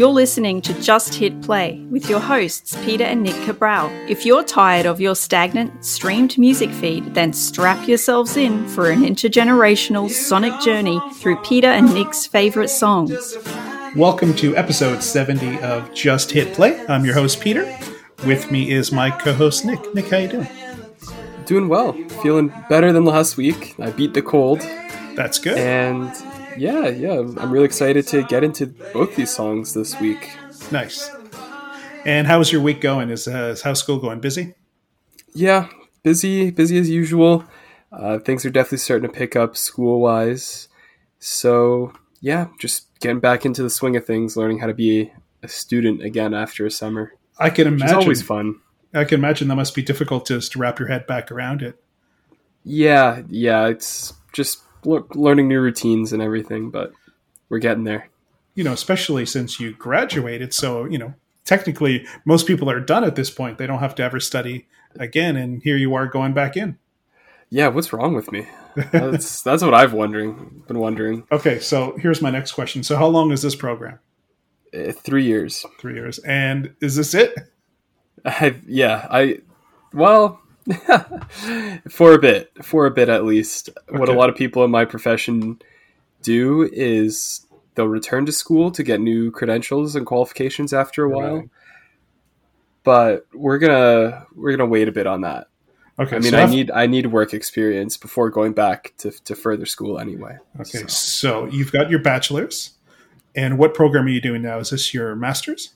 You're listening to Just Hit Play with your hosts, Peter and Nick Cabral. If you're tired of your stagnant, streamed music feed, then strap yourselves in for an intergenerational sonic journey through Peter and Nick's favourite songs. Welcome to episode 70 of Just Hit Play. I'm your host, Peter. With me is my co-host, Nick. Nick, how you doing? Doing well. Feeling better than last week. I beat the cold. That's good. And yeah, yeah, I'm really excited to get into both these songs this week. Nice. And how's your week going? Is, uh, is how's school going? Busy? Yeah, busy, busy as usual. Uh, things are definitely starting to pick up school wise. So yeah, just getting back into the swing of things, learning how to be a student again after a summer. I can imagine. It's always fun. I can imagine that must be difficult just to wrap your head back around it. Yeah, yeah, it's just learning new routines and everything, but we're getting there. You know, especially since you graduated, so you know, technically most people are done at this point. They don't have to ever study again, and here you are going back in. Yeah, what's wrong with me? That's that's what I've wondering been wondering. Okay, so here's my next question. So how long is this program? Uh, three years. Three years, and is this it? I yeah I well for a bit, for a bit at least. Okay. What a lot of people in my profession do is they'll return to school to get new credentials and qualifications after a while. Right. But we're gonna we're gonna wait a bit on that. Okay. I mean, so I need I need work experience before going back to, to further school anyway. Okay. So. so you've got your bachelor's, and what program are you doing now? Is this your master's?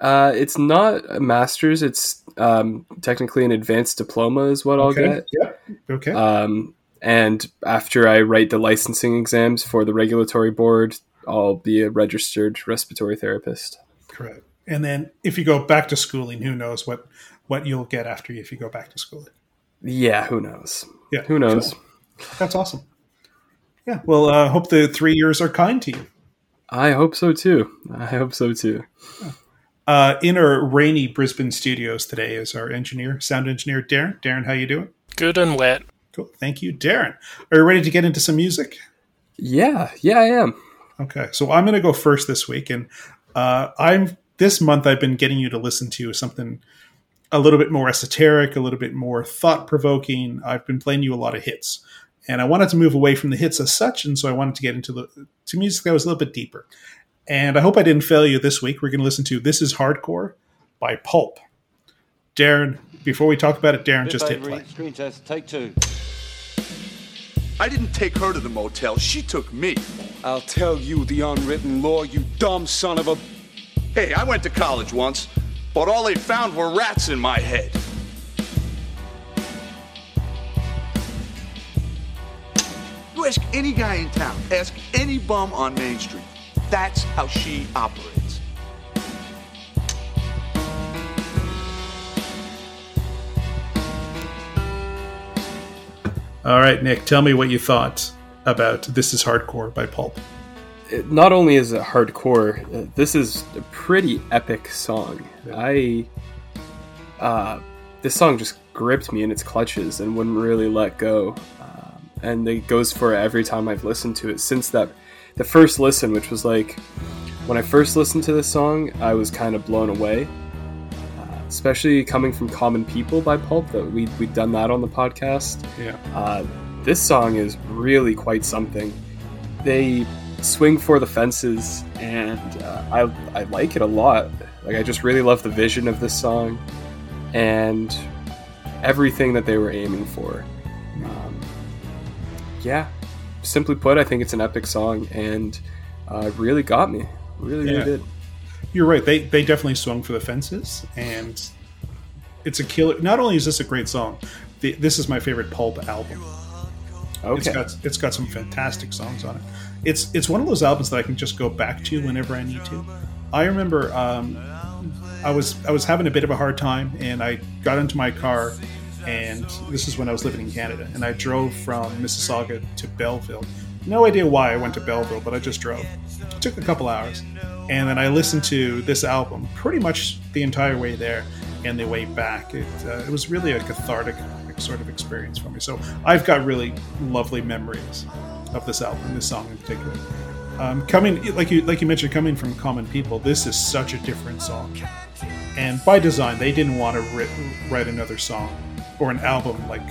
Uh, it's not a master's. It's um, technically an advanced diploma, is what okay. I'll get. Yeah. Okay. Um, and after I write the licensing exams for the regulatory board, I'll be a registered respiratory therapist. Correct. And then if you go back to schooling, who knows what what you'll get after you if you go back to school. Yeah, who knows? Yeah, who knows? That's awesome. Yeah. Well, I uh, hope the three years are kind to you. I hope so too. I hope so too. Yeah. Uh, in our rainy Brisbane studios today is our engineer, sound engineer Darryn. Darryn, how you doing? Good and wet. Cool. Thank you, Darryn. Are you ready to get into some music? Yeah, yeah, I am. Okay, so I'm going to go first this week, and uh, I'm this month I've been getting you to listen to something a little bit more esoteric, a little bit more thought provoking. I've been playing you a lot of hits, and I wanted to move away from the hits as such, and so I wanted to get into the to music that was a little bit deeper. And I hope I didn't fail you this week. We're going to listen to This Is Hardcore by Pulp. Darryn, before we talk about it, Darryn, just hit play. Screen test, take two. I didn't take her to the motel. She took me. I'll tell you the unwritten law, you dumb son of a. Hey, I went to college once, but all they found were rats in my head. You ask any guy in town, ask any bum on Main Street. That's how she operates. All right, Nick, tell me what you thought about This Is Hardcore by Pulp. It, not only is it hardcore, uh, this is a pretty epic song. I. Uh, this song just gripped me in its clutches and wouldn't really let go. Um, and it goes for every time I've listened to it since that the first listen, which was like when I first listened to this song, I was kind of blown away. Uh, especially coming from Common People by Pulp, that we we'd done that on the podcast. Yeah. Uh, this song is really quite something. They swing for the fences, and uh, I I like it a lot. Like I just really love the vision of this song, and everything that they were aiming for. Um, yeah, simply put, I think it's an epic song, and uh, really got me. Really, yeah. really did. You're right. They they definitely swung for the fences, and it's a killer. Not only is this a great song, the, this is my favorite Pulp album. Okay. It's got it's got some fantastic songs on it. It's it's one of those albums that I can just go back to whenever I need to. I remember um, I was I was having a bit of a hard time, and I got into my car and this is when I was living in Canada. And I drove from Mississauga to Belleville. No idea why I went to Belleville, but I just drove. It took a couple hours, and then I listened to this album pretty much the entire way there and the way back. It, uh, it was really a cathartic sort of experience for me. So I've got really lovely memories of this album, this song in particular. Um, coming like you like you mentioned, coming from common people, this is such a different song. And by design, they didn't want to write, write another song or an album like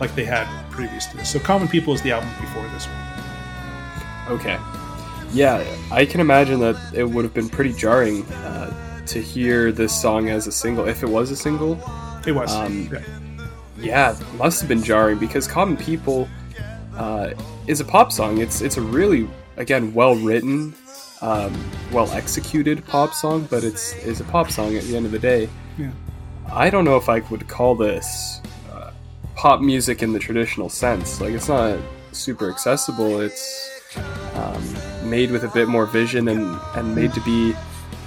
like they had previous to this. So, Common People is the album before this one. Okay. Yeah, I can imagine that it would have been pretty jarring uh, to hear this song as a single. If it was a single, it was. Um, yeah. yeah, it must have been jarring because Common People uh, is a pop song. It's it's a really again well written, um, well executed pop song, but it's it's a pop song at the end of the day. Yeah. I don't know if I would call this uh, pop music in the traditional sense. Like it's not super accessible. It's um, made with a bit more vision and and made to be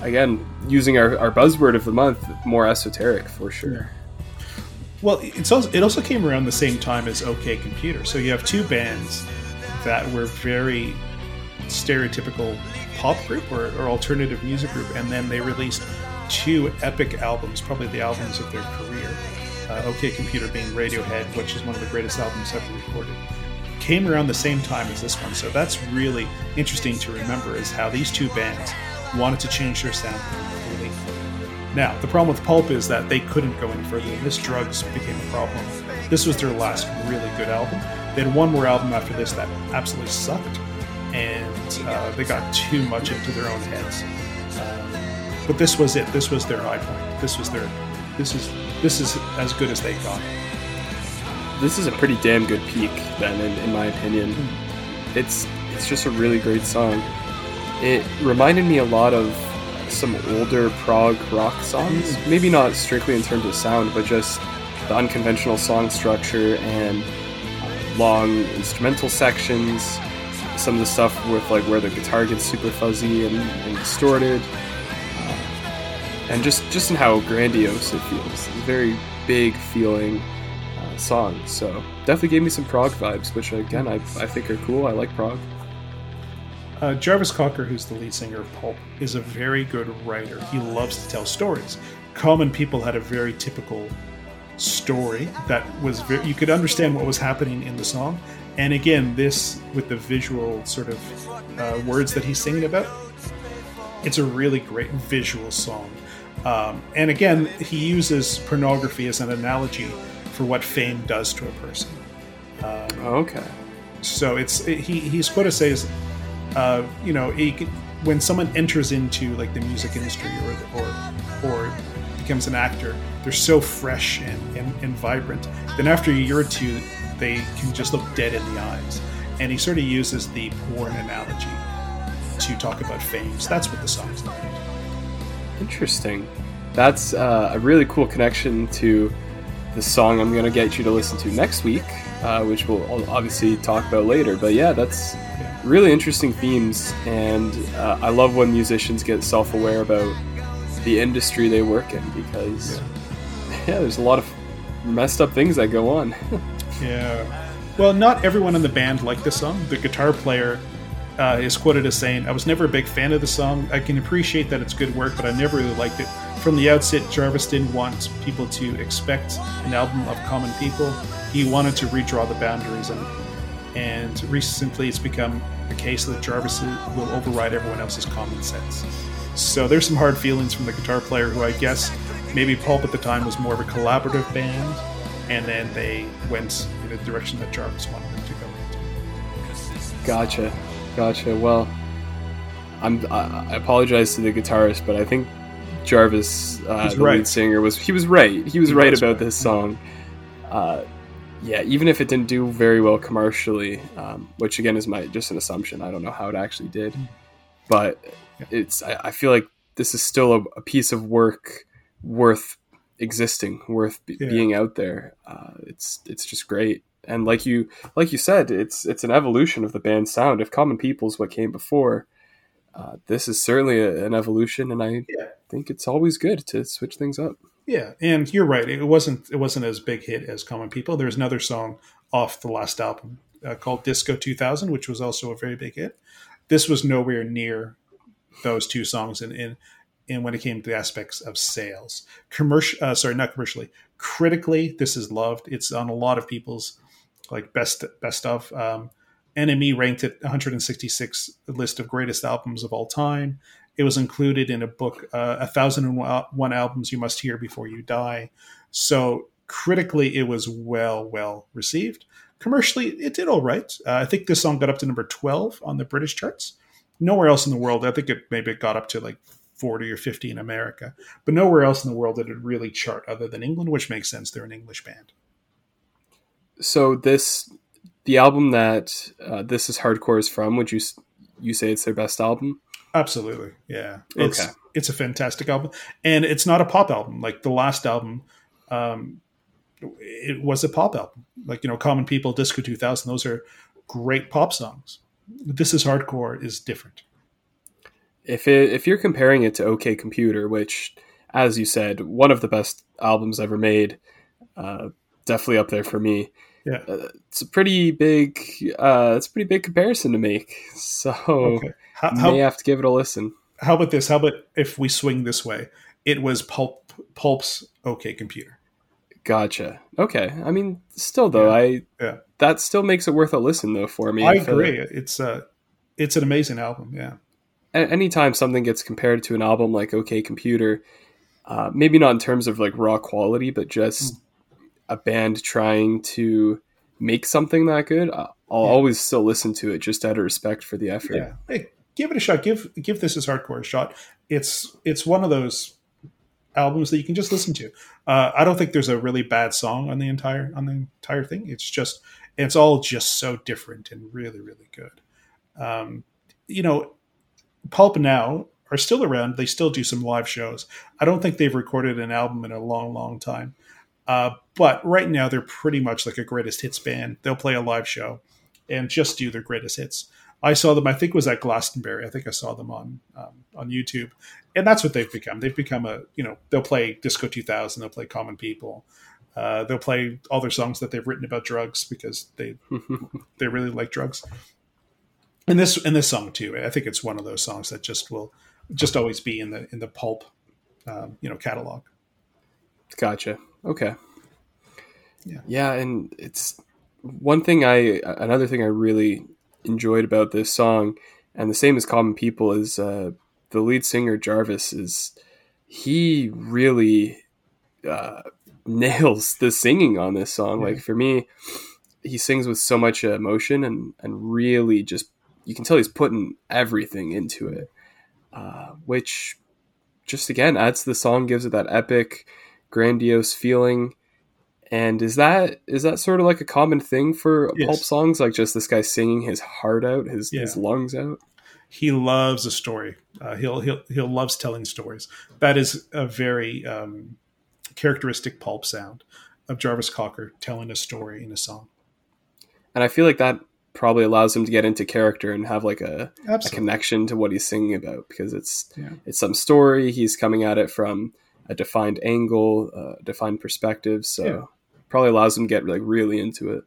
again using our, our buzzword of the month more esoteric for sure. Well, it's also, it also came around the same time as OK Computer. So you have two bands that were very stereotypical pop group or, or alternative music group, and then they released two epic albums, probably the albums of their career. Uh, OK Computer being Radiohead, which is one of the greatest albums ever recorded, came around the same time as this one. So that's really interesting to remember is how these two bands wanted to change their sound completely. Now, the problem with Pulp is that they couldn't go any further, and this drugs became a problem. This was their last really good album. They had one more album after this that absolutely sucked, and uh, they got too much into their own heads. Um, but this was it. This was their high point. This was their. This is this is as good as they got. This is a pretty damn good peak, then, in, in my opinion. Hmm. It's it's just a really great song. It reminded me a lot of some older prog rock songs. Maybe not strictly in terms of sound, but just the unconventional song structure and long instrumental sections some of the stuff with like where the guitar gets super fuzzy and, and distorted, and just just in how grandiose it feels. It's a very big feeling uh, song. So definitely gave me some prog vibes, which again I, I think are cool. I like prog. Uh, Jarvis Cocker, who's the lead singer of Pulp, is a very good writer. He loves to tell stories. Common People had a very typical story that was very, you could understand what was happening in the song and again, this with the visual sort of uh, words that he's singing about, it's a really great visual song. Um, and again, he uses pornography as an analogy for what fame does to a person. Um, okay. So it's it, he he's quoted says, uh, you know, he, when someone enters into like the music industry or or or becomes an actor, they're so fresh and, and, and vibrant. Then after a year or two, they can just look dead in the eyes. And he sort of uses the porn analogy to talk about fame. So that's what the song's about. Interesting. That's uh, a really cool connection to the song I'm going to get you to listen to next week, uh, which we'll obviously talk about later. But yeah, that's really interesting themes. And uh, I love when musicians get self aware about the industry they work in because, yeah. yeah, there's a lot of messed up things that go on. Yeah. Well, not everyone in the band liked the song. The guitar player uh, is quoted as saying, I was never a big fan of the song. I can appreciate that it's good work, but I never really liked it. From the outset, Jarvis didn't want people to expect an album of common people. He wanted to redraw the boundaries, and, and recently it's become the case that Jarvis will override everyone else's common sense. So there's some hard feelings from the guitar player, who I guess maybe Pulp at the time was more of a collaborative band and then they went in a direction that Jarvis wanted them to go into. Gotcha, gotcha. Well, I'm I apologize to the guitarist, but I think Jarvis, uh, the right. lead singer, was he was right. He was he right was about right. this song. Uh, yeah, even if it didn't do very well commercially, um, which again is my just an assumption. I don't know how it actually did, but yeah. it's I, I, feel like this is still a, a piece of work worth existing, worth yeah. being out there. Uh, it's it's just great. And like you like you said, it's it's an evolution of the band's sound. If Common People is what came before, uh, this is certainly a, an evolution, and I yeah. think it's always good to switch things up. Yeah, and you're right. It wasn't it wasn't as big hit as Common People. There's another song off the last album uh, called Disco 2000, which was also a very big hit. This was nowhere near those two songs, and, and and when it came to the aspects of sales. Commercial, uh, sorry, not commercially, critically, this is loved. It's on a lot of people's like best best of. Um, NME ranked it 166 list of greatest albums of all time. It was included in a book, uh, A Thousand and One Albums You Must Hear Before You Die. So critically, it was well, well received. Commercially, it did all right. Uh, I think this song got up to number 12 on the British charts. Nowhere else in the world, I think it maybe it got up to like 40 or 50 in America, but nowhere else in the world did it really chart other than England, which makes sense. They're an English band. So this, the album that uh, this is hardcore is from. Would you you say it's their best album? Absolutely, yeah. It's, okay, it's a fantastic album, and it's not a pop album like the last album. Um, it was a pop album, like you know, Common People, Disco 2000. Those are great pop songs. This is hardcore is different. If it, if you're comparing it to OK Computer, which, as you said, one of the best albums ever made, uh, definitely up there for me. Yeah, uh, it's a pretty big. Uh, it's a pretty big comparison to make. So okay. how, how, may have to give it a listen. How about this? How about if we swing this way? It was Pulp Pulp's OK Computer. Gotcha. Okay. I mean, still though, yeah. I yeah. that still makes it worth a listen though for me. I agree. It's uh it's an amazing album. Yeah. Anytime something gets compared to an album like OK Computer, uh, maybe not in terms of like raw quality, but just mm. A band trying to make something that good, I'll yeah. always still listen to it just out of respect for the effort. Yeah. Hey, give it a shot. Give give this as hardcore a shot. It's it's one of those albums that you can just listen to. Uh, I don't think there's a really bad song on the entire on the entire thing. It's just it's all just so different and really really good. Um, you know, Pulp now are still around. They still do some live shows. I don't think they've recorded an album in a long long time. Uh, but right now they're pretty much like a greatest hits band. They'll play a live show and just do their greatest hits. I saw them. I think it was at Glastonbury. I think I saw them on um, on YouTube, and that's what they've become. They've become a you know they'll play Disco 2000, they'll play Common People, uh, they'll play all their songs that they've written about drugs because they they really like drugs. And this and this song too. I think it's one of those songs that just will just always be in the in the pulp um, you know catalog. Gotcha. Okay. Yeah. Yeah, and it's one thing I another thing I really enjoyed about this song, and the same as Common People, is uh, the lead singer Jarvis is he really uh, nails the singing on this song. Yeah. Like for me, he sings with so much emotion and and really just you can tell he's putting everything into it, uh, which just again adds to the song, gives it that epic, grandiose feeling. And is that is that sort of like a common thing for yes. pulp songs, like just this guy singing his heart out, his yeah. his lungs out? He loves a story. Uh, he'll he'll he'll loves telling stories. That is a very um, characteristic pulp sound of Jarvis Cocker telling a story in a song. And I feel like that probably allows him to get into character and have like a, a connection to what he's singing about because it's yeah. it's some story. He's coming at it from a defined angle, a defined perspective. So yeah probably allows them to get like really into it.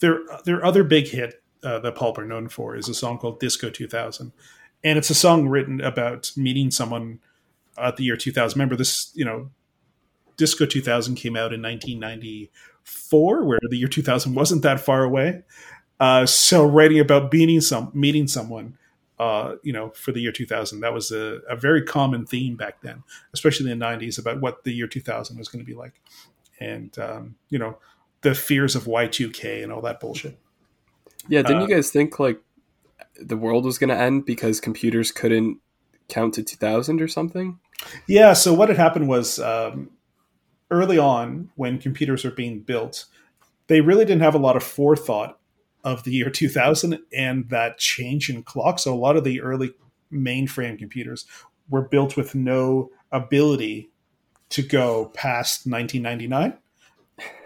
Their their other big hit uh, that Pulp are known for is a song called Disco 2000, and it's a song written about meeting someone at the year 2000. Remember this, you know, Disco 2000 came out in 1994, where the year 2000 wasn't that far away. Uh, so writing about meeting some meeting someone uh, you know, for the year 2000. That was a, a, very common theme back then, especially in the 90s, about what the year 2000 was going to be like and um, you know the fears of Y2K and all that bullshit. Yeah, didn't uh, you guys think like the world was going to end because computers couldn't count to 2000 or something? Yeah, so what had happened was um, early on when computers were being built, they really didn't have a lot of forethought of the year 2000 and that change in clock. So a lot of the early mainframe computers were built with no ability to go past 1999.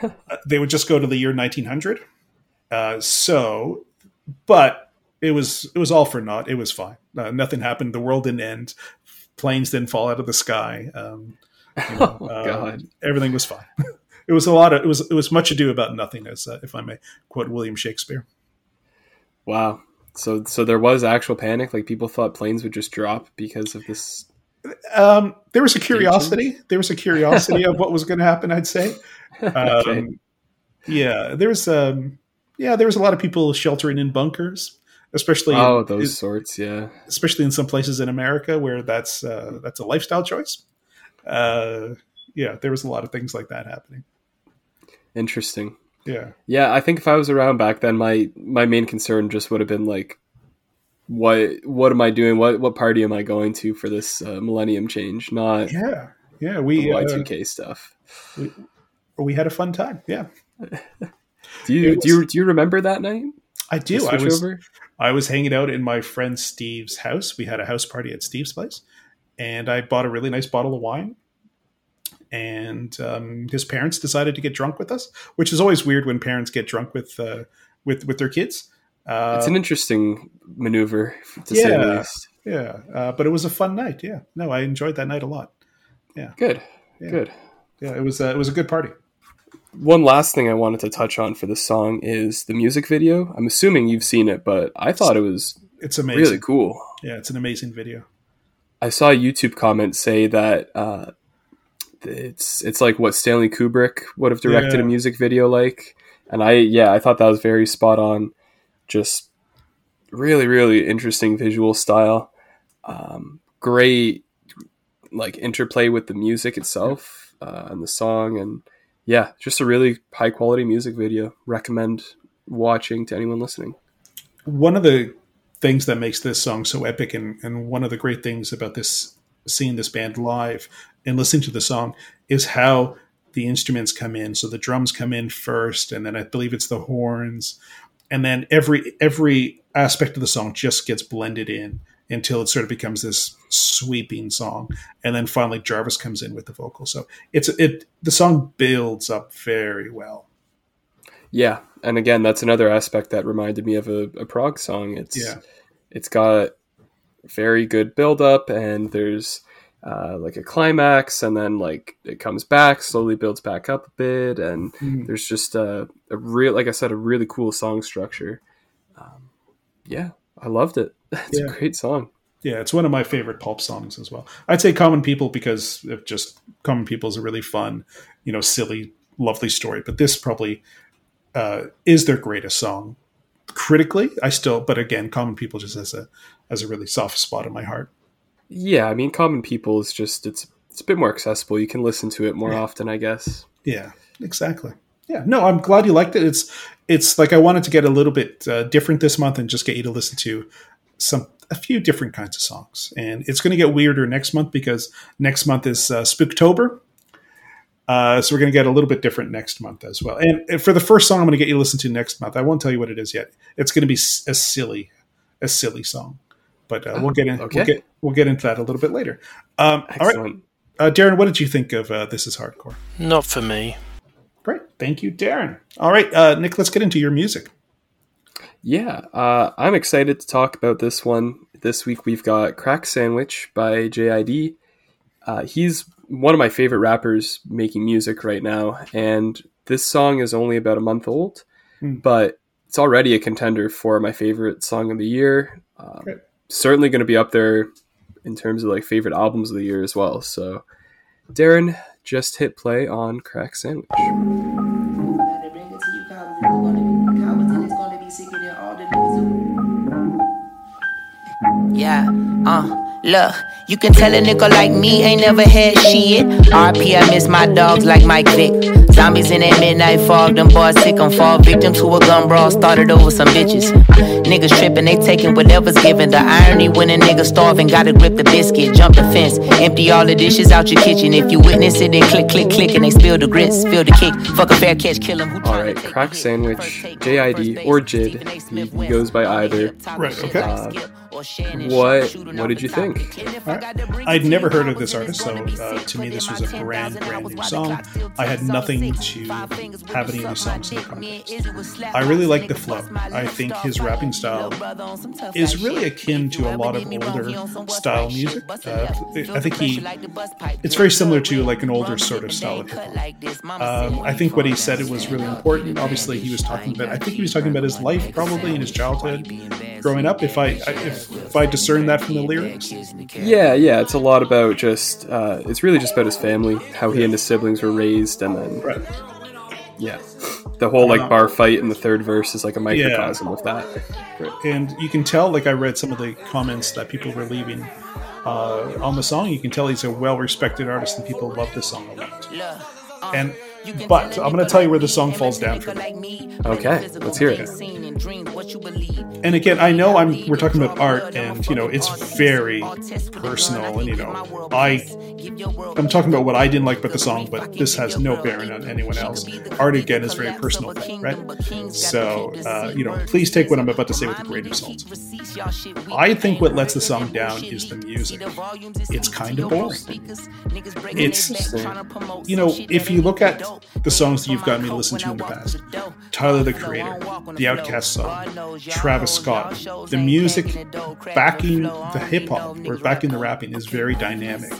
Uh, they would just go to the year 1900. Uh, so, but it was it was all for naught. It was fine. Uh, nothing happened. The world didn't end. Planes didn't fall out of the sky. Um, you know, oh, God. everything was fine. it was a lot of it was it was much ado about nothing, as uh, if I may quote William Shakespeare. Wow. So so there was actual panic. Like people thought planes would just drop because of this um, there was a curiosity. There was a curiosity of what was going to happen. I'd say. Um, okay. Yeah, there was. Um, yeah, there was a lot of people sheltering in bunkers, especially oh in, those sorts, yeah, especially in some places in America where that's uh, that's a lifestyle choice. Uh, yeah, there was a lot of things like that happening. Interesting. Yeah, yeah. I think if I was around back then, my my main concern just would have been like, what what am I doing? What what party am I going to for this uh, Millennium change? Not yeah, yeah. We Y two K stuff. We, we had a fun time. Yeah. do you was, do you do you remember that night? I do. I was over? I was hanging out in my friend Steve's house. We had a house party at Steve's place, and I bought a really nice bottle of wine. And um, his parents decided to get drunk with us, which is always weird when parents get drunk with uh, with with their kids. Uh, it's an interesting maneuver, to yeah, say the least. Yeah, uh, but it was a fun night. Yeah, no, I enjoyed that night a lot. Yeah, good, yeah. good. Yeah, it was uh, it was a good party one last thing I wanted to touch on for the song is the music video. I'm assuming you've seen it, but I thought it was it's amazing, really cool. Yeah, it's an amazing video. I saw a YouTube comment say that uh, it's it's like what Stanley Kubrick would have directed yeah. a music video like, and I yeah I thought that was very spot on. Just really really interesting visual style, um, great like interplay with the music itself uh, and the song and yeah, just a really high quality music video. Recommend watching to anyone listening. One of the things that makes this song so epic, and, and one of the great things about this seeing this band live and listening to the song is how the instruments come in. So the drums come in first, and then I believe it's the horns, and then every every aspect of the song just gets blended in until it sort of becomes this sweeping song. And then finally jarvis comes in with the vocal so it's it the song builds up very well. Yeah. And again that's another aspect that reminded me of a, a prog song. It's yeah. it's got very good build up and there's uh, like a climax and then like it comes back slowly builds back up a bit and mm. there's just a, a real like i said a really cool song structure um, yeah i loved it it's yeah. a great song. Yeah, it's one of my favorite pulp songs as well. I'd say Common People because of just Common People is a really fun, you know, silly, lovely story. But this probably uh, is their greatest song. Critically, I still, but again, Common People just has a has a really soft spot in my heart. Yeah, I mean, Common People is just it's it's a bit more accessible. You can listen to it more yeah. often, I guess. Yeah, exactly. Yeah, no, I'm glad you liked it. It's it's like I wanted to get a little bit uh, different this month and just get you to listen to some a few different kinds of songs, and it's going to get weirder next month because next month is uh, Spooktober. Uh, so we're going to get a little bit different next month as well. And for the first song I'm going to get you to listen to next month, I won't tell you what it is yet. It's going to be a silly, a silly song, but uh, we'll get in. Okay. We'll get we'll get into that a little bit later. Um, all right, uh, Darryn, what did you think of uh, This Is Hardcore? Not for me. Great, thank you, Darryn. All right, uh, Nick, let's get into your music. Yeah, uh, I'm excited to talk about this one. This week we've got Crack Sandwich by JID. Uh, he's one of my favorite rappers making music right now, and this song is only about a month old, mm. but it's already a contender for my favorite song of the year. Um, certainly going to be up there in terms of like favorite albums of the year as well. So, Darryn, just hit play on Crack Sandwich. Yeah, uh. Look, you can tell a nigga like me ain't never had shit. RP, I miss my dogs like Mike Vick. Zombies in that midnight fog, them boys sick them fall victim to a gun brawl, started over some bitches. Niggas tripping, they taking whatever's given. The irony when a nigga starving, gotta grip the biscuit, jump the fence, empty all the dishes out your kitchen. If you witness it, then click, click, click, and they spill the grits, spill the kick. Fuck a fair catch, kill him. Alright, Crack Sandwich, JID, or JID. He, he goes by either. Right, okay. Uh, what what did you think? I'd never heard of this artist, so uh, to me this was a brand brand new song. I had nothing to have any of the songs in the context. I really like the flow. I think his rapping style is really akin to a lot of older style music. Uh, I think he it's very similar to like an older sort of style of hip hop. Um, I think what he said it was really important. Obviously, he was talking about. I think he was talking about his life, probably in his childhood, growing up. If I if if I discern that from the lyrics. Yeah, yeah, it's a lot about just. Uh, it's really just about his family, how he and his siblings were raised, and then. Right. Yeah. the whole like bar fight in the third verse is like a microcosm yeah. of that. And you can tell, like I read some of the comments that people were leaving uh, on the song. You can tell he's a well-respected artist, and people love this song a lot. And but I'm going to tell you where the song falls down for me. Okay, let's hear it. And again, I know I'm we're talking about art, and you know it's very personal, and you know I I'm talking about what I didn't like about the song, but this has no bearing on anyone else. Art again is very personal thing, right? So uh, you know, please take what I'm about to say with a grain of salt. I think what lets the song down is the music. It's kind of boring. It's you know, if you look at the songs that you've gotten me to listen to in the past. Tyler the Creator, the OutKast song, Travis Scott. The music backing the hip hop or backing the rapping is very dynamic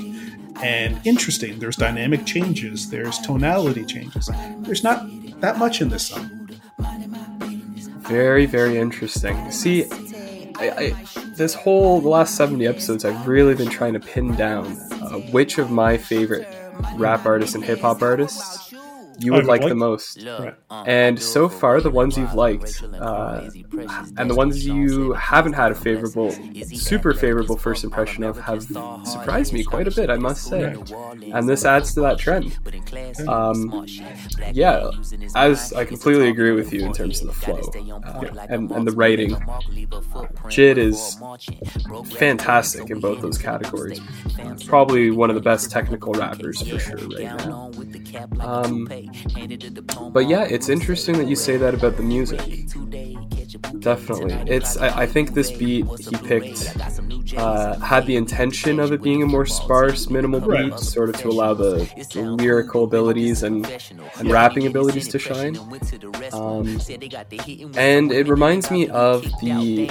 and interesting. There's dynamic changes, there's tonality changes. There's not that much in this song. Very, very interesting. See, I, I, this whole the last 70 episodes, I've really been trying to pin down uh, which of my favorite rap artists and hip hop artists you would like, like, the most. Right. And so far, the ones you've liked, uh, and the ones you haven't had a favorable, super favorable first impression of, have surprised me quite a bit, I must say. And this adds to that trend. Um, yeah, as I completely agree with you in terms of the flow uh, and, and the writing. JID is fantastic in both those categories. Probably one of the best technical rappers for sure right now. Um, but yeah, it's interesting that you say that about the music. Definitely, it's. I, I think this beat he picked uh, had the intention of it being a more sparse, minimal beat, sort of to allow the, the lyrical abilities and and rapping abilities to shine. Um, and it reminds me of the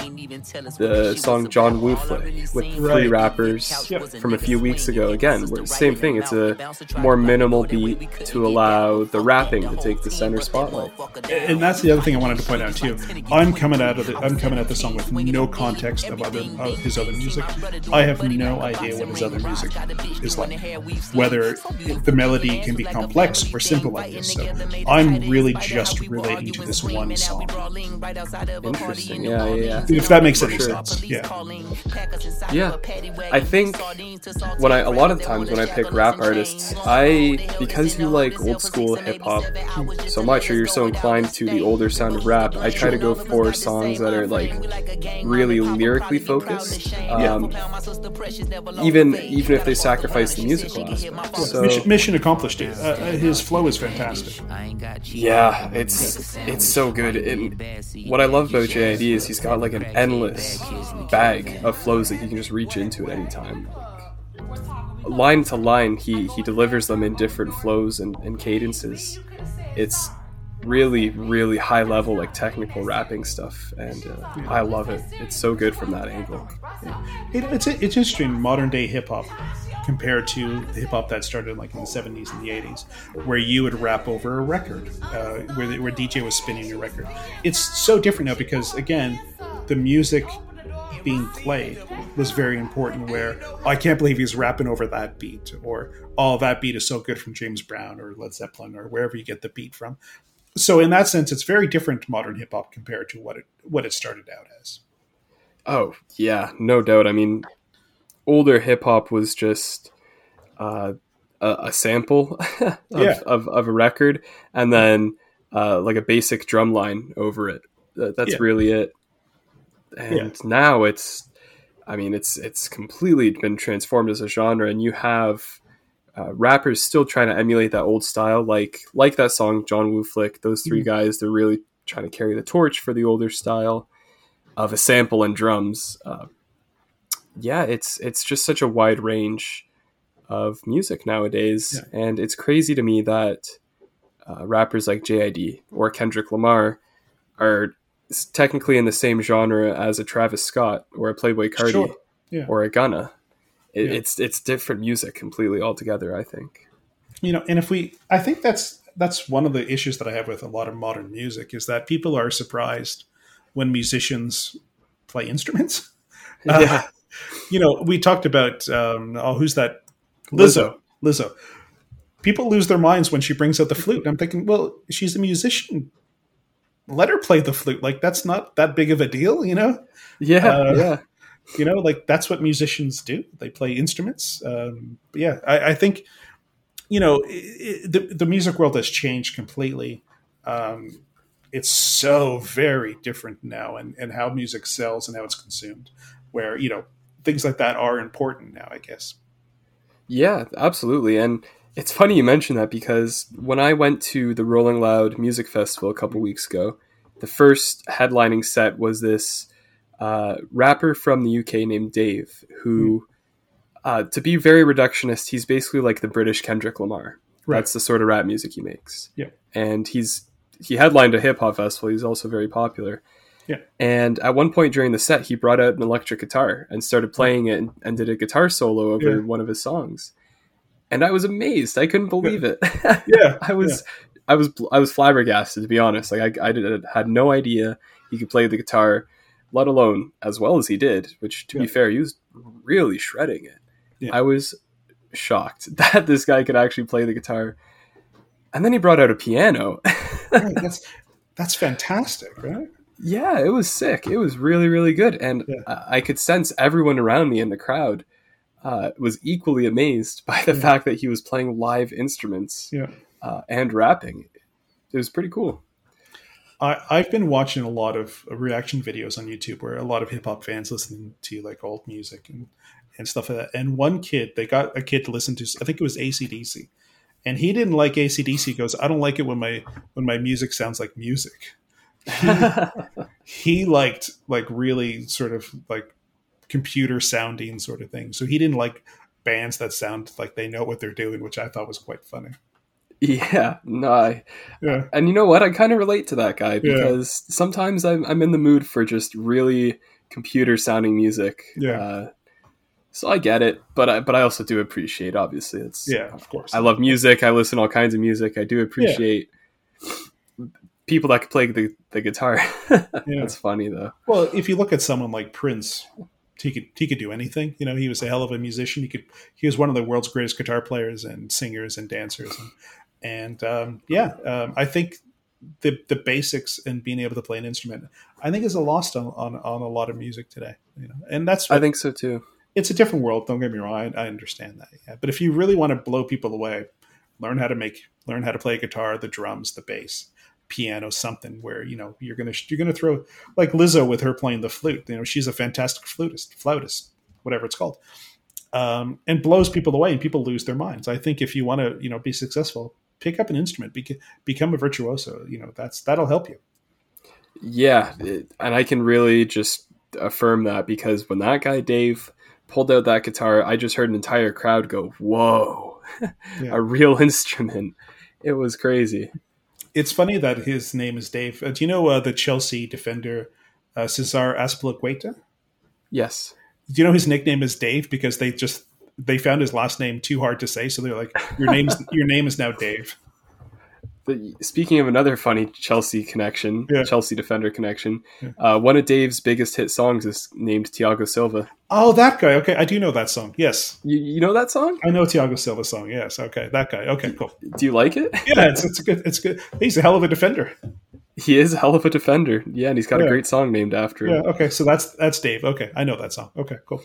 the song John Woo Flick with three rappers from a few weeks ago. Again, same thing. It's a more minimal beat to allow the rapping to take the center spotlight. And that's the other thing I wanted to point out too. I'm coming out of the, I'm coming at the song with no context of other of his other music. I have no idea what his other music is like, whether the melody can be complex or simple like this. So I'm really just relating to this one song. Interesting. Yeah, yeah. yeah. If that makes any sure. sense. Yeah. Yeah. I think when I a lot of times when I pick rap artists, I because you like old school hip hop so much, or you're so inclined to the older sound of rap, I try to go for songs that are like really lyrically focused. Um, even even if they sacrifice the musical aspect. So, mission, mission accomplished. Uh, uh, his flow is fantastic. Yeah, it's it's so good. And what I love about JID is he's got like an endless bag of flows that he can just reach into at any time line to line, he he delivers them in different flows and, and cadences. It's really really high level like technical rapping stuff and uh, i love it it's so good from that angle it, it's it's interesting modern day hip-hop compared to the hip-hop that started like in the 70s and the 80s where you would rap over a record uh, where, the, where dj was spinning your record it's so different now because again the music being played was very important. Where oh, I can't believe he's rapping over that beat, or oh, that beat is so good from James Brown or Led Zeppelin or wherever you get the beat from. So in that sense, it's very different modern hip hop compared to what it what it started out as. Oh yeah, no doubt. I mean, older hip hop was just uh, a, a, sample of, yeah. of, of, a record, and then uh, like a basic drum line over it. That's yeah. really it and yeah. now it's i mean it's it's completely been transformed as a genre and you have uh, rappers still trying to emulate that old style like like that song john woo flick those 3 mm-hmm. guys they're really trying to carry the torch for the older style of a sample and drums uh, yeah it's it's just such a wide range of music nowadays yeah. and it's crazy to me that uh, rappers like JID or Kendrick Lamar are technically in the same genre as a Travis Scott or a Playboy Carti sure. yeah. or a Gunna. It, yeah. It's it's different music completely altogether. I think. You know, and if we, I think that's that's one of the issues that I have with a lot of modern music is that people are surprised when musicians play instruments. Yeah. Uh, you know, we talked about um, oh, who's that? Lizzo. Lizzo people lose their minds when she brings out the flute. I'm thinking, well, she's a musician. Let her play the flute. Like that's not that big of a deal, you know? Yeah, Uh, yeah. You know, like that's what musicians do. They play instruments. Um, yeah, I, I think you know i i the the music world has changed completely. Um, it's so very different now, and and how music sells and how it's consumed. Where you know things like that are important now, I guess. Yeah, absolutely. And it's funny you mention that because when I went to the Rolling Loud Music Festival a couple weeks ago, the first headlining set was this uh, rapper from the UK named Dave, who, uh, to be very reductionist, he's basically like the British Kendrick Lamar. Right. That's the sort of rap music he makes. Yeah. And he's he headlined a hip hop festival. He's also very popular. Yeah. And at one point during the set, he brought out an electric guitar and started playing it and, and did a guitar solo over Yeah. one of his songs. And I was amazed. I couldn't believe it. Yeah, I was, I was, I was flabbergasted to be honest. Like I, I did, had no idea he could play the guitar, let alone as well as he did. Which, to be fair, he was really shredding it. Yeah. I was shocked that this guy could actually play the guitar. And then he brought out a piano. Right, that's that's fantastic, right? Yeah, it was sick. It was really, really good, and Yeah. I I could sense everyone around me in the crowd uh, was equally amazed by the fact that he was playing live instruments Yeah. uh, and rapping. It was pretty cool. I, I've been watching a lot of reaction videos on YouTube where a lot of hip hop fans listening to like old music and, and stuff like that. And one kid, they got a kid to listen to, I think it was ACDC. And he didn't like ACDC. He goes, I don't like it when my when my music sounds like music. He, he liked like really sort of like computer sounding sort of thing. So he didn't like bands that sound like they know what they're doing, which I thought was quite funny. Yeah, no, I, Yeah. and you know what? I kind of relate to that guy because sometimes I'm I'm in the mood for just really computer sounding music. Yeah. Uh, so I get it, but I but I also do appreciate. Obviously, it's Yeah, of course. I love music. I listen to all kinds of music. I do appreciate people that can play the, the guitar. That's funny though. Well, if you look at someone like Prince, he could he could do anything. You know, he was a hell of a musician. He could he was one of the world's greatest guitar players and singers and dancers. And, and um, yeah, um, I think the the basics and being able to play an instrument, I think, is a lost on, on, on a lot of music today. You know, and that's I think so too. it's a different world. Don't get me wrong. I, I understand that. Yeah. But if you really want to blow people away, learn how to make, learn how to play guitar, the drums, the bass, piano, something where you know you're gonna you're gonna throw like Lizzo with her playing the flute. You know, she's a fantastic flutist, flautist, whatever it's called, um, and blows people away, and people lose their minds. I think if you want to, you know, be successful, pick up an instrument, beca- become a virtuoso. You know, that's that'll help you. Yeah, it- and I can really just affirm that because when that guy Dave pulled out that guitar, I just heard an entire crowd go, "Whoa!" Yeah. a real instrument. It was crazy. It's funny that his name is Dave. Uh, do you know uh, the Chelsea defender uh, Cesar Azpilicueta? Yes. Do you know his nickname is Dave because they just they found his last name too hard to say, so they're like, "Your name's your name is now Dave." The, speaking of another funny Chelsea connection, Yeah. Chelsea defender connection, uh, one of Dave's biggest hit songs is named Thiago Silva. Oh, that guy. Okay, I do know that song. Yes, You, you know that song? I know Thiago Silva's song. Yes, okay, that guy. Okay, cool. Do you like it? Yeah, it's it's good. It's good. He's a hell of a defender. He is a hell of a defender. Yeah, and he's got Yeah. a great song named after Yeah. him. Okay, so that's that's Dave. Okay, I know that song. Okay, cool.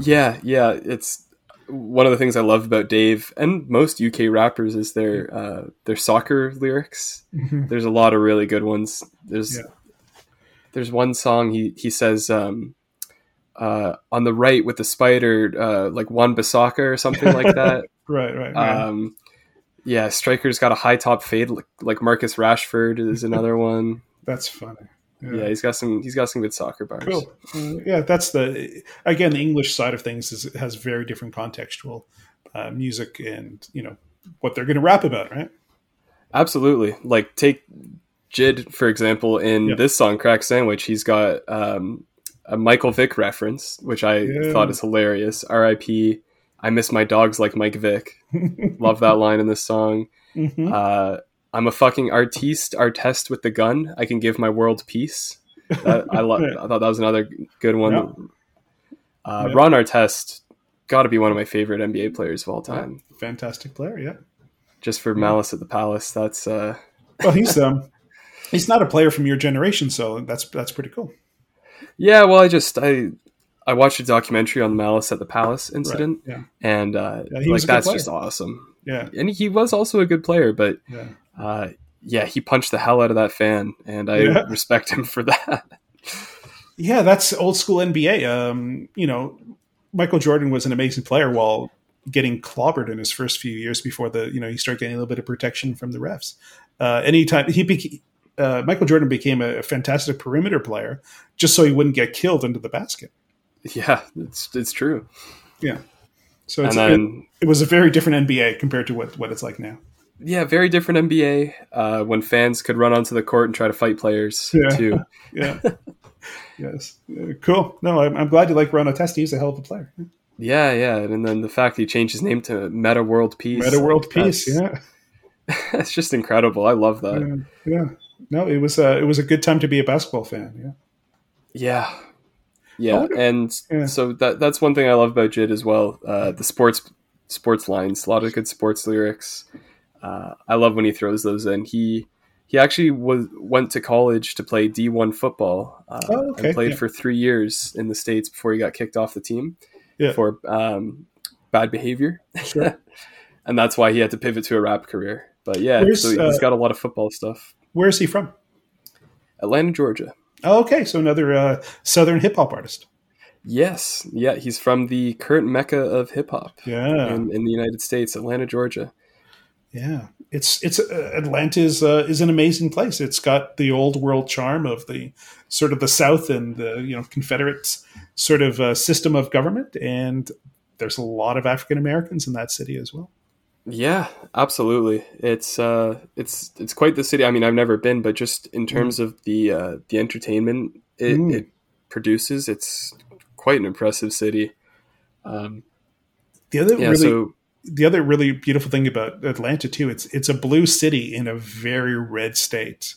Yeah, yeah. It's one of the things I love about Dave and most UK rappers is their uh, their soccer lyrics. There's a lot of really good ones. There's Yeah. there's one song he he says um, uh, on the right with the spider uh, like Wan-Bissaka or something like that. Right, right, right. Um, yeah, striker's got a high top fade like, like Marcus Rashford is another one. that's funny. Yeah, he's got some he's got some good soccer bars. Cool. Uh, yeah, that's the again the English side of things is has very different contextual uh, music and you know what they're going to rap about, right? Absolutely. Like take Jid for example in Yeah. this song "Crack Sandwich." He's got um, a Michael Vick reference, which I Yeah. thought is hilarious. R.I.P. I miss my dogs like Mike Vick. Love that line in this song. Mhm. Uh, I'm a fucking artiste, artiste with the gun. I can give my world peace. That, I love. I thought that was another good one. Yeah. Uh, Yeah. Ron Artest, got to be one of my favorite NBA players of all time. Fantastic player, yeah. just for Malice at the Palace. That's uh, well, he's um, he's not a player from your generation, so that's that's pretty cool. Yeah, well, I just I I watched a documentary on the Malice at the Palace incident, Right, yeah. and uh, Yeah, like that's player. just awesome. Yeah, And he was also a good player, but yeah. Uh, yeah, he punched the hell out of that fan, and I Yeah. respect him for that. Yeah, that's old school NBA. Um, you know, Michael Jordan was an amazing player while getting clobbered in his first few years before the you know he started getting a little bit of protection from the refs. Uh, anytime he became uh, Michael Jordan became a, fantastic perimeter player just so he wouldn't get killed into the basket. yeah, it's it's true. Yeah, so it's, then it, it was a very different NBA compared to what what it's like now. Yeah, very different NBA uh, when fans could run onto the court and try to fight players Yeah. too. Yeah. yes. Uh, cool. No, I'm, I'm glad you like Ron Artest. He's a hell of a player. Yeah, yeah, and then the fact he changed his name to Metta World Peace, Metta World Peace. that's- Yeah. it's just incredible. I love that. yeah. Yeah. No, it was uh, it was a good time to be a basketball fan. Yeah. Yeah. Yeah, wonder- and yeah. so that that's one thing I love about JID as well. Uh, the sports sports lines, a lot of good sports lyrics. Uh, I love when he throws those in. He he actually was went to college to play D one football. Uh, Oh, okay, and played yeah. for three years in the states before he got kicked off the team Yeah. for um, bad behavior, Sure. and that's why he had to pivot to a rap career. But yeah, Where's, so he's uh, got a lot of football stuff. Where is he from? Atlanta, Georgia. Oh, okay. So another uh, Southern hip hop artist. Yes, yeah, he's from the current mecca of hip hop. Yeah. in, in the United States, Atlanta, Georgia. Yeah. It's it's uh, Atlanta is uh, is an amazing place. It's got the old world charm of the sort of the South and the you know Confederate sort of uh, system of government, and there's a lot of African Americans in that city as well. Yeah, absolutely. It's uh, it's it's quite the city. I mean, I've never been, but just in terms of the uh, the entertainment it, Mm. it produces, it's quite an impressive city. Um, The other yeah, really so the other really beautiful thing about Atlanta too, it's it's a blue city in a very red state.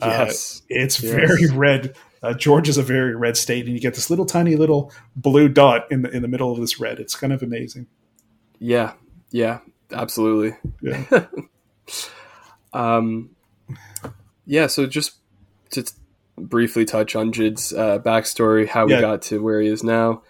Uh, yes, it's Yes. very red. Uh, Georgia's a very red state, and you get this little tiny little blue dot in the in the middle of this red. It's kind of amazing. yeah, yeah, absolutely. Yeah. Um, yeah, so just to briefly touch on JID's uh, backstory, how Yeah. he got to where he is now.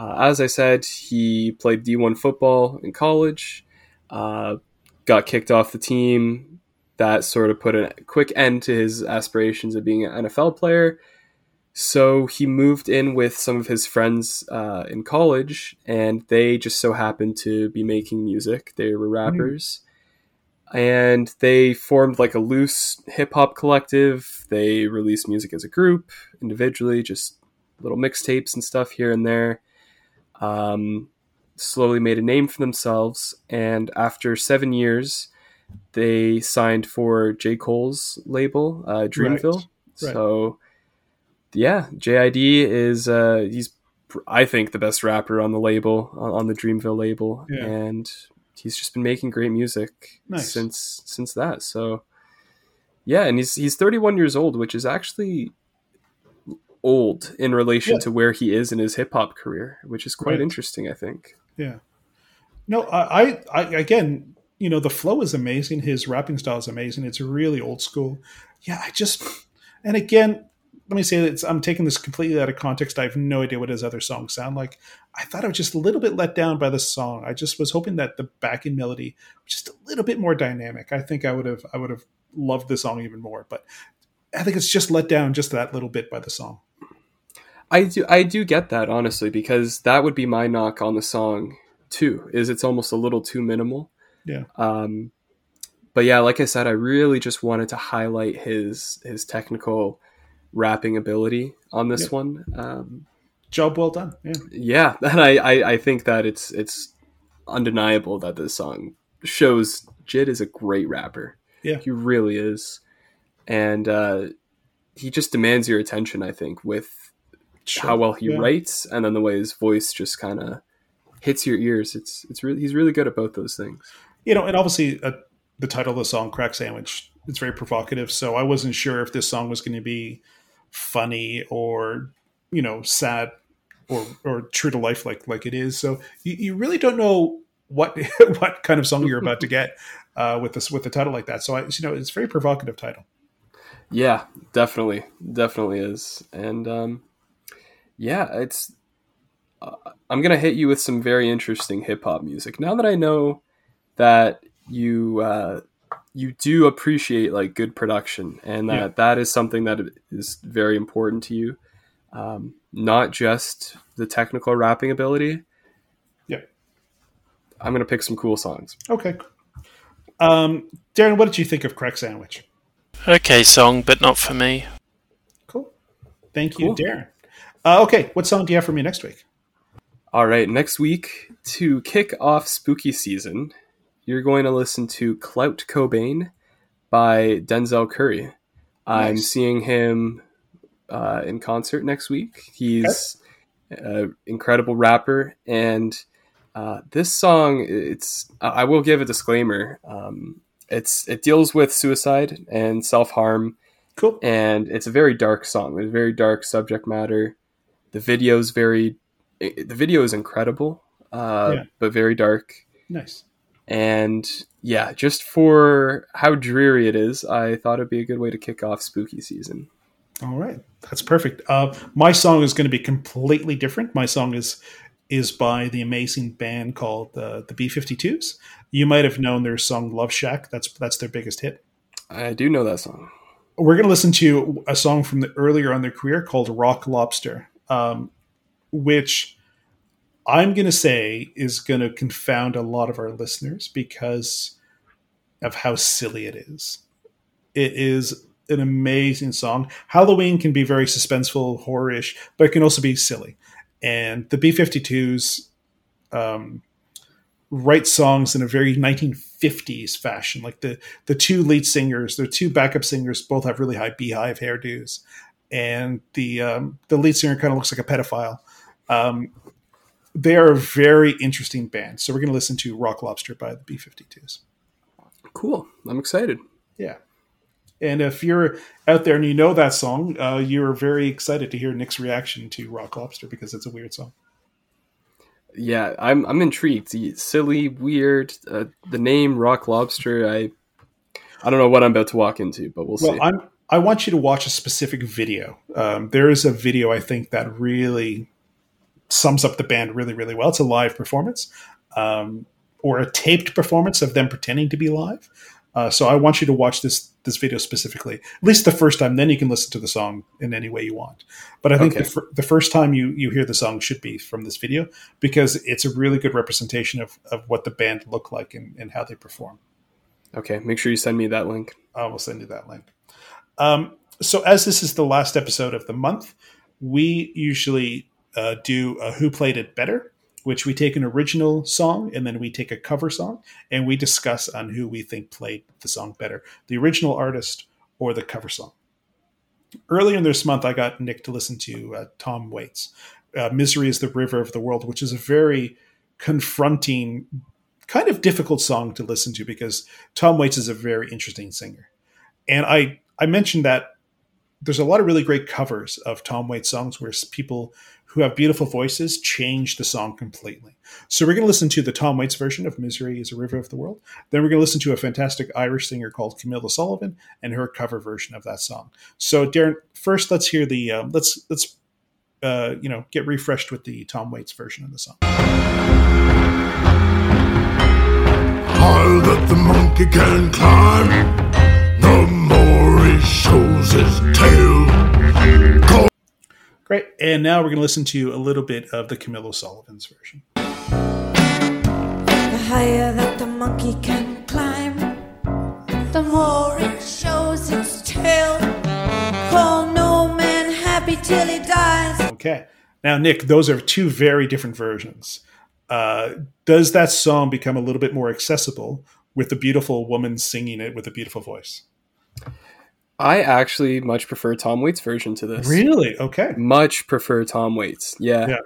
Uh, as I said, he played D1 football in college, uh, got kicked off the team. That sort of put a quick end to his aspirations of being an NFL player. So he moved in with some of his friends uh, in college, and they just so happened to be making music. They were rappers and they formed like a loose hip hop collective. They released music as a group, individually, just little mixtapes and stuff here and there. Um, slowly made a name for themselves, and after seven years, they signed for J. Cole's label, uh, Dreamville. Right. So, yeah, JID is uh, he's I think the best rapper on the label on, on the Dreamville label, Yeah. and he's just been making great music Nice. since since that. So yeah, and he's he's 31 years old, which is actually old in relation Yeah. to where he is in his hip hop career, which is quite Right. interesting, I think. Yeah. No, I, I, again, you know, the flow is amazing. His rapping style is amazing. It's really old school. Yeah, I just, and again, let me say that I'm taking this completely out of context. I have no idea what his other songs sound like. I thought I was just a little bit let down by the song. I just was hoping that the backing melody was just a little bit more dynamic. I think I would have, I would have loved the song even more, but I think it's just let down just that little bit by the song. I do I do get that honestly because that would be my knock on the song too. Is it's almost a little too minimal. Yeah. Um, but yeah, like I said, I really just wanted to highlight his his technical rapping ability on this Yeah. one. Um, Job well done. Yeah. yeah, and I, I I think that it's it's undeniable that this song shows JID is a great rapper. Yeah. he really is, and uh, he just demands your attention. I think with how well he Yeah. writes and then the way his voice just kind of hits your ears. It's it's really he's really good at both those things. you know, and obviously uh, the title of the song, "Crack Sandwich," it's very provocative. So I wasn't sure if this song was going to be funny or you know sad or or true to life like like it is. So you, you really don't know what what kind of song you're about to get uh, with this with the title like that. So I, you know, it's a very provocative title. Yeah, definitely, definitely is, and um, yeah, it's. Uh, I'm gonna hit you with some very interesting hip hop music now that I know that you uh, you do appreciate like good production, and that yeah. that is something that is very important to you. Um, not just the technical rapping ability. Yeah, I'm gonna pick some cool songs. Okay, um, Darryn, what did you think of Crack Sandwich? Okay, song, but not for me. Cool. Thank you, cool. Darryn. Uh, okay, what song do you have for me next week? All right, next week to kick off spooky season, you're going to listen to Clout Cobain by Denzel Curry. Nice. I'm seeing him uh, in concert next week. He's okay. an incredible rapper, and uh, this song, it's I will give a disclaimer. Um, it's it deals with suicide and self harm. Cool. And it's a very dark song. There's very dark subject matter. The video is very, the video is incredible, uh, yeah. but very dark. Nice. And yeah, just for how dreary it is, I thought it'd be a good way to kick off spooky season. All right, that's perfect. Uh, my song is going to be completely different. My song is is by the amazing band called uh, the B52s. You might have known their song "Love Shack." That's that's their biggest hit. I do know that song. We're going to listen to a song from the earlier on their career called "Rock Lobster," um, which I'm going to say is going to confound a lot of our listeners because of how silly it is. It is an amazing song. Halloween can be very suspenseful, horrorish, but it can also be silly and the B52s um, write songs in a very 1950s fashion. Like the the two lead singers, the two backup singers, both have really high beehive hairdos, and the um, the lead singer kind of looks like a pedophile. Um, they are a very interesting band. So we're going to listen to Rock Lobster by the B52s. Cool. I'm excited. Yeah. And if you're out there and you know that song, uh, you're very excited to hear Nick's reaction to Rock Lobster because it's a weird song. Yeah, I'm I'm intrigued. Silly, weird. Uh, the name Rock Lobster. I I don't know what I'm about to walk into, but we'll, well see. I'm I want you to watch a specific video. Um, there is a video I think that really sums up the band really really well. It's a live performance. Um, or a taped performance of them pretending to be live. Uh, so I want you to watch this this video specifically, at least the first time. Then you can listen to the song in any way you want. But I think okay. the, the, first time you you hear the song should be from this video because it's a really good representation of, of what the band look like and, and how they perform. Okay, make sure you send me that link. I will send you that link. Um, so as this is the last episode of the month, we usually uh, do Who Played It Better which we take an original song and then we take a cover song and we discuss on who we think played the song better, the original artist or the cover song. Earlier in this month, I got Nick to listen to uh, Tom Waits. Uh, Misery is the River of the World, which is a very confronting, kind of difficult song to listen to because Tom Waits is a very interesting singer. And I, I mentioned that there's a lot of really great covers of Tom Waits songs where people who have beautiful voices change the song completely. So we're going to listen to the Tom Waits version of Misery is a River of the World. Then we're going to listen to a fantastic Irish singer called Camille Sullivan and her cover version of that song. So Darryn, first let's hear the um, let's let's uh, you know get refreshed with the Tom Waits version of the song. Higher that the monkey can climb, shows his tail. Great. And now we're going to listen to a little bit of the Camille O'Sullivan's version. The higher that the monkey can climb, the more it shows its tail. Call no man happy till he dies. Okay. Now, Nick, those are two very different versions. Uh, does that song become a little bit more accessible with the beautiful woman singing it with a beautiful voice? I actually much prefer Tom Waits' version to this. Really? Okay. Much prefer Tom Waits. Yeah. yeah.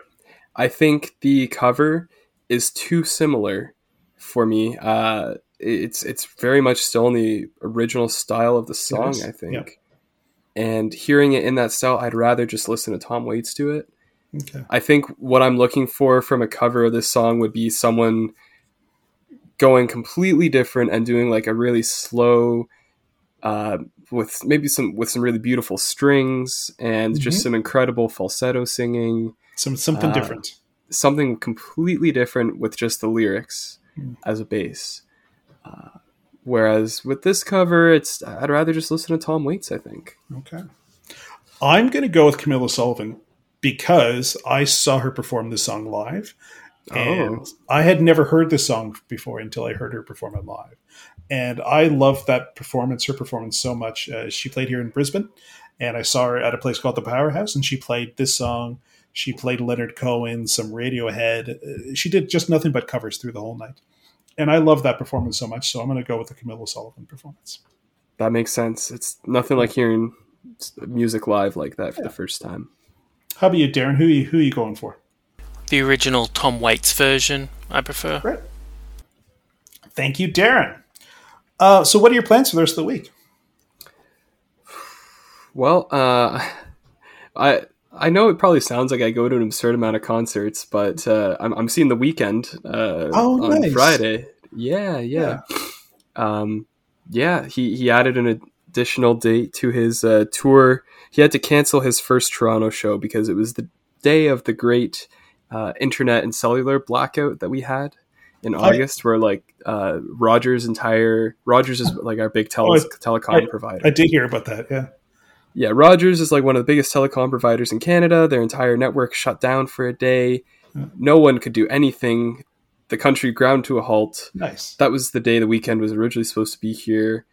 I think the cover is too similar for me. Uh, it's it's very much still in the original style of the song, I think. Yeah. And hearing it in that style, I'd rather just listen to Tom Waits do it. Okay. I think what I'm looking for from a cover of this song would be someone going completely different and doing like a really slow uh, with maybe some with some really beautiful strings and mm-hmm. just some incredible falsetto singing some something uh, different something completely different with just the lyrics mm. as a base uh, whereas with this cover it's i'd rather just listen to tom waits i think okay i'm going to go with Camille Sullivan because i saw her perform this song live and oh. I had never heard this song before until I heard her perform it live. And I loved that performance, her performance so much. Uh, she played here in Brisbane, and I saw her at a place called the Powerhouse, and she played this song. She played Leonard Cohen, some Radiohead. Uh, she did just nothing but covers through the whole night. And I love that performance so much, so I'm going to go with the Camille Sullivan performance. That makes sense. It's nothing like hearing music live like that for yeah. the first time. How about you, Darryn? Who are you, who are you going for? The original Tom Waits version, I prefer. Right. Thank you, Darryn. Uh, so, what are your plans for the rest of the week? Well, uh, I I know it probably sounds like I go to an absurd amount of concerts, but uh, I'm I'm seeing the Weeknd uh, oh, on nice. Friday. Yeah, yeah, yeah. Um, yeah. He he added an additional date to his uh, tour. He had to cancel his first Toronto show because it was the day of the great uh, internet and cellular blackout that we had in August, where like uh, Rogers' entire Rogers is like our big tele- oh, telecom I, provider. I did hear about that. Yeah, yeah. Rogers is like one of the biggest telecom providers in Canada. Their entire network shut down for a day. Yeah. No one could do anything. The country ground to a halt. Nice. That was the day the Weeknd was originally supposed to be here.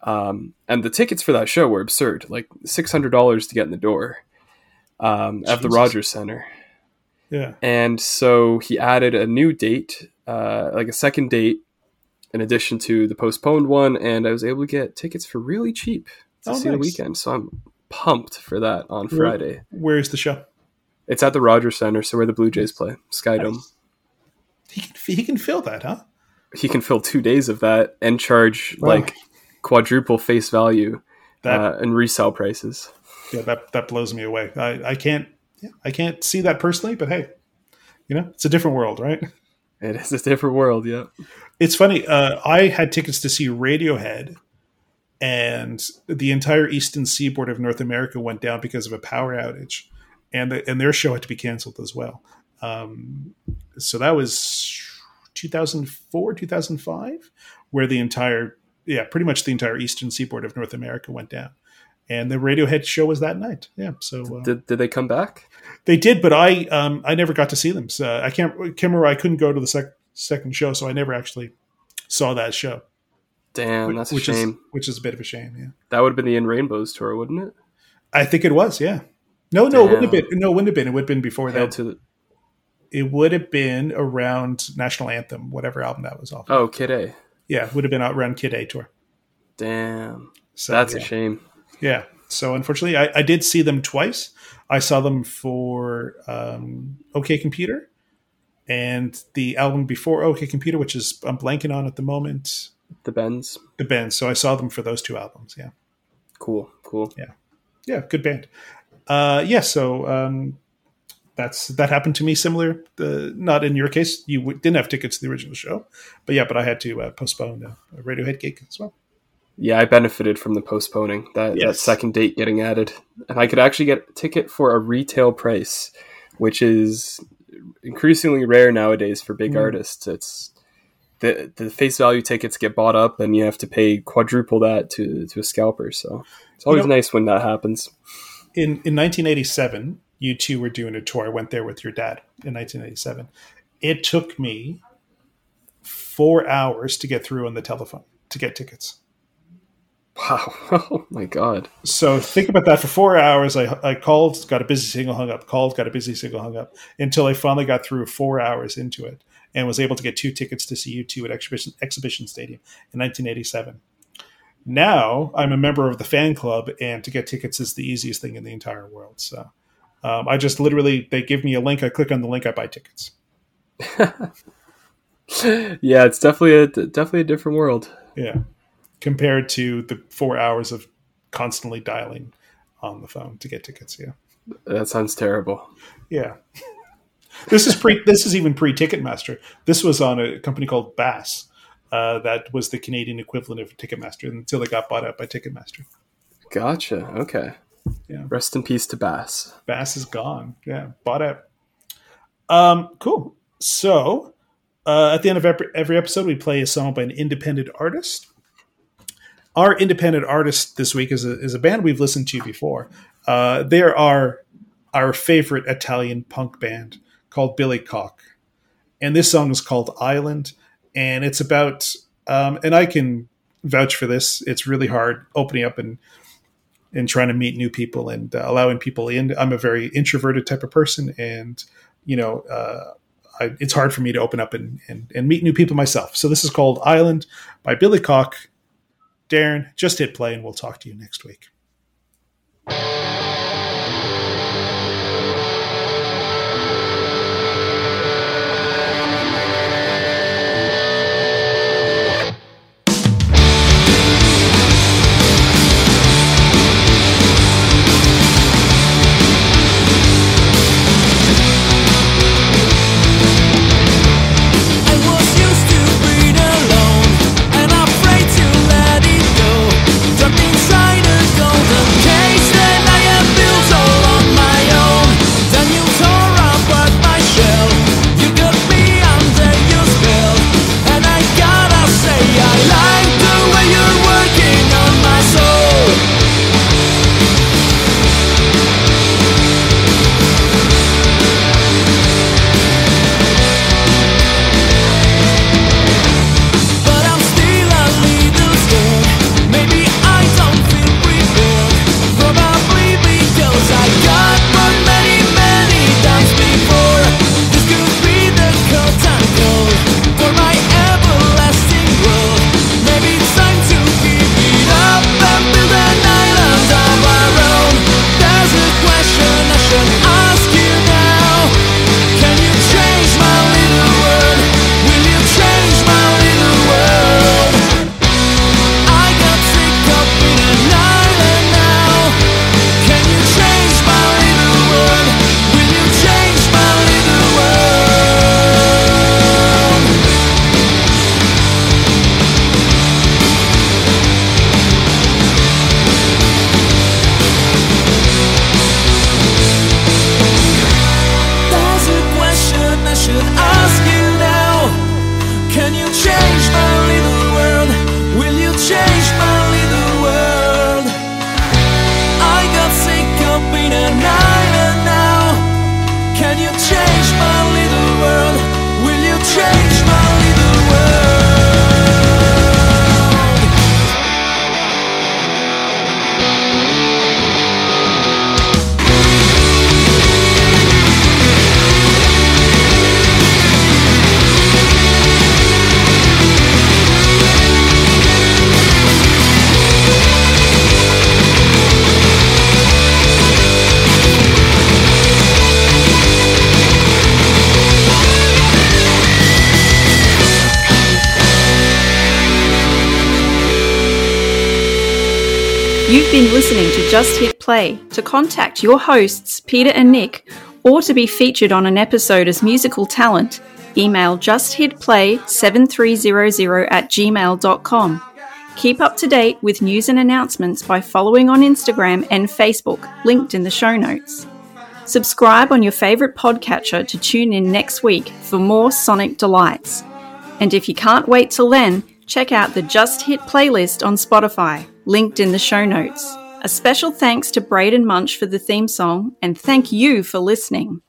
Um, and the tickets for that show were absurd, like six hundred dollars to get in the door um, at the Rogers Center. Yeah. And so he added a new date, uh, like a second date, in addition to the postponed one, and I was able to get tickets for really cheap to oh, see nice. the Weeknd. So I'm pumped for that on Friday. Where, where's the show? It's at the Rogers Center, so where the Blue Jays play, Skydome. Nice. He can he can fill that, huh? He can fill two days of that and charge like quadruple face value that, uh, and resale prices. Yeah, that that blows me away. I, I can't yeah, I can't see that personally, but hey, you know, it's a different world, right? It is a different world, yeah. It's funny. Uh, I had tickets to see Radiohead, and the entire eastern seaboard of North America went down because of a power outage, and the, and their show had to be canceled as well. Um, so that was 2004, 2005, where the entire yeah, pretty much the entire eastern seaboard of North America went down and the Radiohead show was that night. Yeah. So uh, did did they come back? They did, but I um I never got to see them. So I can't remember. I couldn't go to the sec- second show, so I never actually saw that show. Damn, that's which shame. Is, which is a bit of a shame. Yeah. That would have been the In Rainbows tour, wouldn't it? I think it was. Yeah. No, no, it wouldn't have been. No, it wouldn't have been. It would have been before Hail that. To the- it would have been around National Anthem, whatever album that was off. Oh, Kid A. Yeah, it would have been around Kid A tour. Damn, so, that's yeah. a shame. Yeah. So unfortunately, I, I, did see them twice. I saw them for um, OK Computer and the album before OK Computer, which is I'm blanking on at the moment. The Bends. The Bends. So I saw them for those two albums. Yeah. Cool. Cool. Yeah. Yeah. Good band. Uh, yeah. So um, that's that happened to me. Similar. Uh, not in your case. You w- didn't have tickets to the original show, but yeah. But I had to uh, postpone a, a Radiohead gig as well yeah, I benefited from the postponing that, yes. that second date getting added, and I could actually get a ticket for a retail price, which is increasingly rare nowadays for big mm. artists. It's the the face value tickets get bought up, and you have to pay quadruple that to to a scalper. So it's always you know, nice when that happens. In in 1987, U2 were doing a tour. I went there with your dad in 1987. It took me four hours to get through on the telephone to get tickets. Wow. Oh my God. So think about that. For four hours, I, I called, got a busy signal, hung up, called, got a busy signal, hung up, until I finally got through four hours into it and was able to get two tickets to see U2 at Exhibition, Exhibition Stadium in 1987. Now I'm a member of the fan club, and to get tickets is the easiest thing in the entire world. So um, I just literally, they give me a link, I click on the link, I buy tickets. yeah, it's definitely a definitely a different world. Yeah compared to the four hours of constantly dialing on the phone to get tickets. Yeah, that sounds terrible. Yeah, this is pre. this is even pre Ticketmaster. This was on a company called Bass. uh, that was the Canadian equivalent of Ticketmaster until they got bought out by Ticketmaster. Gotcha. Okay. Yeah. Rest in peace to Bass. Bass is gone. Yeah, bought out. Um, cool. So, uh, at the end of every, every episode, we play a song by an independent artist. Our independent artist this week is a, is a band we've listened to before. Uh, they are our favorite Italian punk band called Billy Cock. And this song is called Island. And it's about, um, and I can vouch for this, it's really hard opening up and and trying to meet new people and uh, allowing people in. I'm a very introverted type of person, and you know, uh, I, it's hard for me to open up and, and, and meet new people myself. So this is called Island by Billy Cock. Darryn, just hit play, and we'll talk to you next week. You've listening to Just Hit Play. To contact your hosts, Peter and Nick, or to be featured on an episode as musical talent, email justhitplay7300 at gmail.com. Keep up to date with news and announcements by following on Instagram and Facebook, linked in the show notes. Subscribe on your favourite podcatcher to tune in next week for more Sonic delights. And if you can't wait till then, check out the Just Hit playlist on Spotify, linked in the show notes. A special thanks to Braden Mutch for the theme song, and thank you for listening.